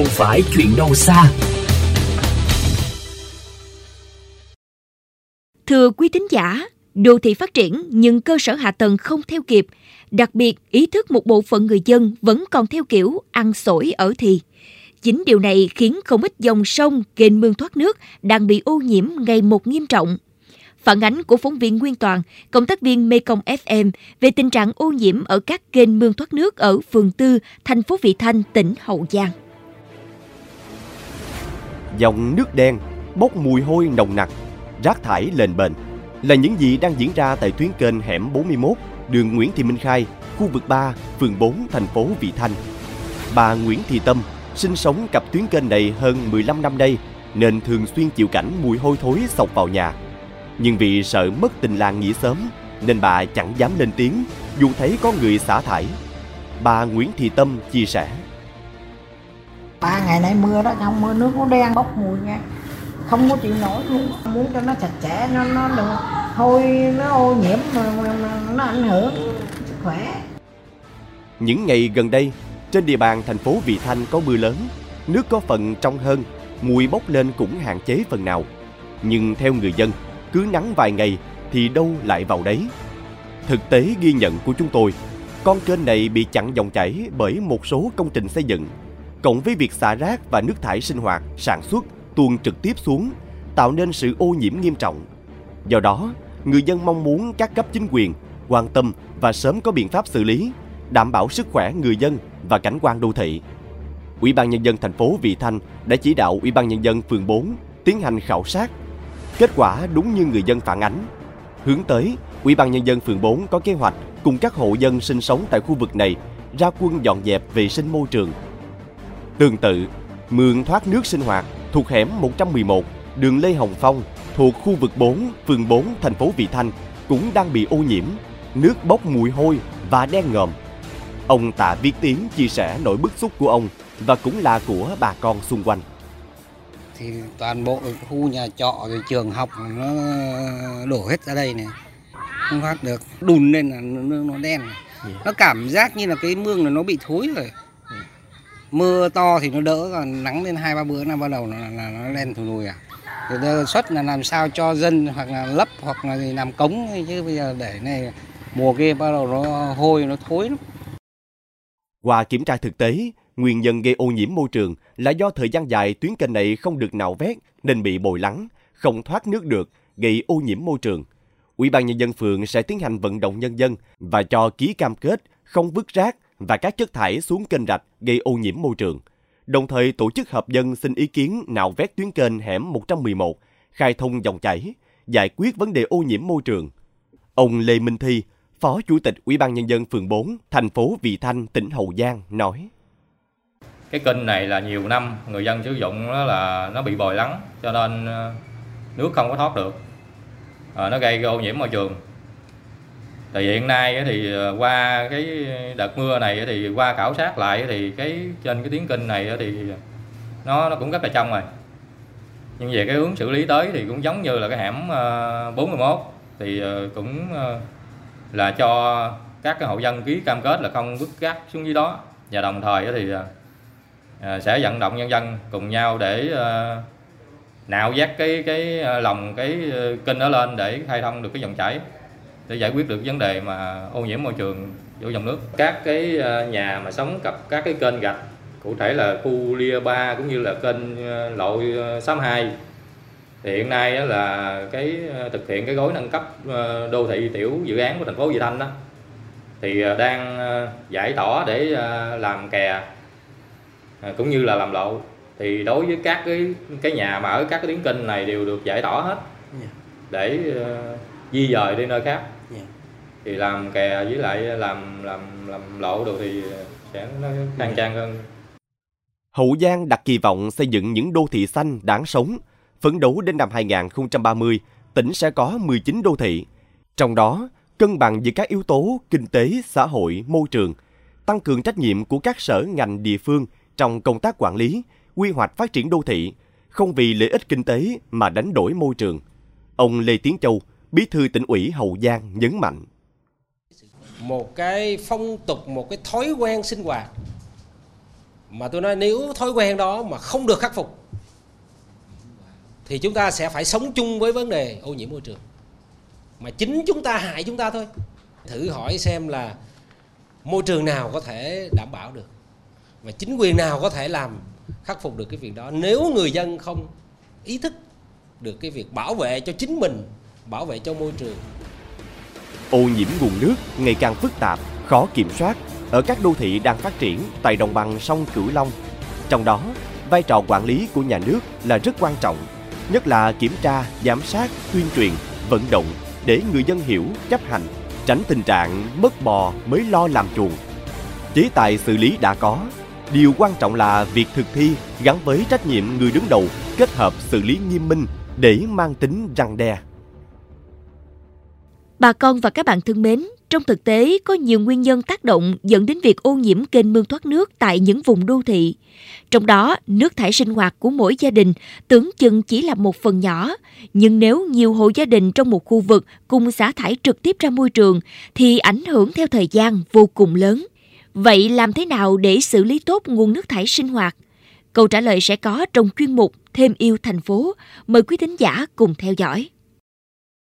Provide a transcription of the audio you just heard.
không phải chuyện đâu xa. Thưa quý thính giả, đô thị phát triển nhưng cơ sở hạ tầng không theo kịp, đặc biệt ý thức một bộ phận người dân vẫn còn theo kiểu ăn sổi ở thì. Chính điều này khiến không ít dòng sông, kênh mương thoát nước đang bị ô nhiễm ngày một nghiêm trọng. Phản ánh của phóng viên Nguyên Toàn, công tác viên Mekong FM về tình trạng ô nhiễm ở các kênh mương thoát nước ở phường Tư, thành phố Vị Thanh, tỉnh Hậu Giang. Dòng nước đen, bốc mùi hôi nồng nặc, rác thải lên bền là những gì đang diễn ra tại tuyến kênh hẻm 41, đường Nguyễn Thị Minh Khai, khu vực 3, phường 4, thành phố Vị Thanh. Bà Nguyễn Thị Tâm sinh sống cặp tuyến kênh này hơn 15 năm nay nên thường xuyên chịu cảnh mùi hôi thối sộc vào nhà. Nhưng vì sợ mất tình làng nghỉ sớm nên bà chẳng dám lên tiếng dù thấy có người xả thải. Bà Nguyễn Thị Tâm chia sẻ. Ba ngày nay mưa đó, không mưa nước nó đen bốc mùi nha không có chịu nổi luôn. Muốn cho nó sạch sẽ nó nó đừng hôi nó ô nhiễm mà, mà, mà nó ảnh hưởng sức khỏe. Những ngày gần đây trên địa bàn thành phố Vị Thanh có mưa lớn nước có phần trong hơn mùi bốc lên cũng hạn chế phần nào. Nhưng theo người dân cứ nắng vài ngày thì đâu lại vào đấy. Thực tế ghi nhận của chúng tôi con kênh này bị chặn dòng chảy bởi một số công trình xây dựng cộng với việc xả rác và nước thải sinh hoạt sản xuất tuôn trực tiếp xuống, tạo nên sự ô nhiễm nghiêm trọng. Do đó, người dân mong muốn các cấp chính quyền quan tâm và sớm có biện pháp xử lý, đảm bảo sức khỏe người dân và cảnh quan đô thị. Ủy ban nhân dân thành phố Vị Thanh đã chỉ đạo Ủy ban nhân dân phường 4 tiến hành khảo sát. Kết quả đúng như người dân phản ánh. Hướng tới, Ủy ban nhân dân phường 4 có kế hoạch cùng các hộ dân sinh sống tại khu vực này ra quân dọn dẹp vệ sinh môi trường. Tương tự, mương thoát nước sinh hoạt thuộc hẻm 111, đường Lê Hồng Phong, thuộc khu vực 4, phường 4, thành phố Vị Thanh cũng đang bị ô nhiễm, nước bốc mùi hôi và đen ngòm. Ông Tạ Viết Tiến chia sẻ nỗi bức xúc của ông và cũng là của bà con xung quanh. Thì toàn bộ khu nhà trọ rồi trường học nó đổ hết ra đây này. Không thoát được, đùn lên là nước nó đen. Nó cảm giác như là cái mương này nó bị thối rồi mưa to thì nó đỡ còn nắng lên hai ba bữa là bắt đầu là, là nó lên thù lùi à. Thì đề xuất là làm sao cho dân hoặc là lấp hoặc là gì làm cống chứ bây giờ để này mùa kia bắt đầu nó hôi nó thối lắm. Qua kiểm tra thực tế nguyên nhân gây ô nhiễm môi trường là do thời gian dài tuyến kênh này không được nạo vét nên bị bồi lắng không thoát nước được gây ô nhiễm môi trường. Ủy ban nhân dân phường sẽ tiến hành vận động nhân dân và cho ký cam kết không vứt rác và các chất thải xuống kênh rạch gây ô nhiễm môi trường. Đồng thời tổ chức hợp dân xin ý kiến nạo vét tuyến kênh hẻm 111, khai thông dòng chảy, giải quyết vấn đề ô nhiễm môi trường. Ông Lê Minh Thi, Phó Chủ tịch Ủy ban Nhân dân phường 4, thành phố Vị Thanh, tỉnh Hậu Giang nói. Cái kênh này là nhiều năm người dân sử dụng nó là nó bị bồi lắng cho nên ờ, nước không có thoát được. À, nó gây ô nhiễm môi trường thì hiện nay thì ờ, qua cái đợt mưa này thì qua khảo sát lại thì cái trên cái tuyến kênh này thì nó nó cũng rất là trong rồi. Nhưng về cái hướng xử lý tới thì cũng giống như là cái hẻm ờ, 41 thì ờ, cũng là cho các cái hộ dân ký cam kết là không vứt rác xuống dưới đó. Và đồng thời thì sẽ vận động nhân dân cùng nhau để nạo vét cái cái lòng cái kênh đó lên để khai thông được cái dòng chảy để giải quyết được vấn đề mà ô nhiễm môi trường vô dòng nước. Các cái ờ, nhà mà sống cặp các cái kênh gạch cụ thể là khu lia 3 cũng như là kênh ờ, lộ 62 ờ, thì hiện nay là cái thực hiện cái gói nâng cấp đô thị tiểu dự án của thành phố Vị Thanh đó thì đang giải tỏa để làm kè cũng như là làm lộ. Thì đối với các cái cái nhà mà ở các cái tuyến kênh này đều được giải tỏa hết dạ. để di dời đi nơi khác yeah. Dạ. thì làm kè với lại làm làm làm lộ đồ thì sẽ nó khang trang hơn Hậu Giang đặt kỳ vọng xây dựng những đô thị xanh đáng sống. Phấn đấu đến năm 2030, tỉnh sẽ có 19 đô thị. Trong đó, cân bằng giữa các yếu tố kinh tế, xã hội, môi trường, tăng cường trách nhiệm của các sở ngành địa phương trong công tác quản lý, quy hoạch phát triển đô thị, không vì lợi ích kinh tế mà đánh đổi môi trường. Ông Lê Tiến Châu, Bí thư tỉnh ủy Hậu Giang nhấn mạnh. Một cái phong tục, một cái thói quen sinh hoạt. Mà tôi nói nếu thói quen đó mà không được khắc phục thì chúng ta sẽ phải sống chung với vấn đề ô nhiễm môi trường. Mà chính chúng ta hại chúng ta thôi. Thử hỏi xem là môi trường nào có thể đảm bảo được và chính quyền nào có thể làm khắc phục được cái việc đó. Nếu người dân không ý thức được cái việc bảo vệ cho chính mình bảo vệ cho môi trường ô nhiễm nguồn nước ngày càng phức tạp khó kiểm soát ở các đô thị đang phát triển tại đồng bằng sông Cửu Long. Trong đó, vai trò quản lý của nhà nước là rất quan trọng, nhất là kiểm tra, giám sát, tuyên truyền, vận động để người dân hiểu, chấp hành, tránh tình trạng mất bò mới lo làm chuồng. Chế tài xử lý đã có, điều quan trọng là việc thực thi gắn với trách nhiệm người đứng đầu kết hợp xử lý nghiêm minh để mang tính răng đe. Bà con và các bạn thân mến, trong thực tế có nhiều nguyên nhân tác động dẫn đến việc ô nhiễm kênh mương thoát nước tại những vùng đô thị. Trong đó, nước thải sinh hoạt của mỗi gia đình tưởng chừng chỉ là một phần nhỏ, nhưng nếu nhiều hộ gia đình trong một khu vực cùng xả thải trực tiếp ra môi trường thì ảnh hưởng theo thời gian vô cùng lớn. Vậy làm thế nào để xử lý tốt nguồn nước thải sinh hoạt? Câu trả lời sẽ có trong chuyên mục Thêm yêu thành phố. Mời quý thính giả cùng theo dõi.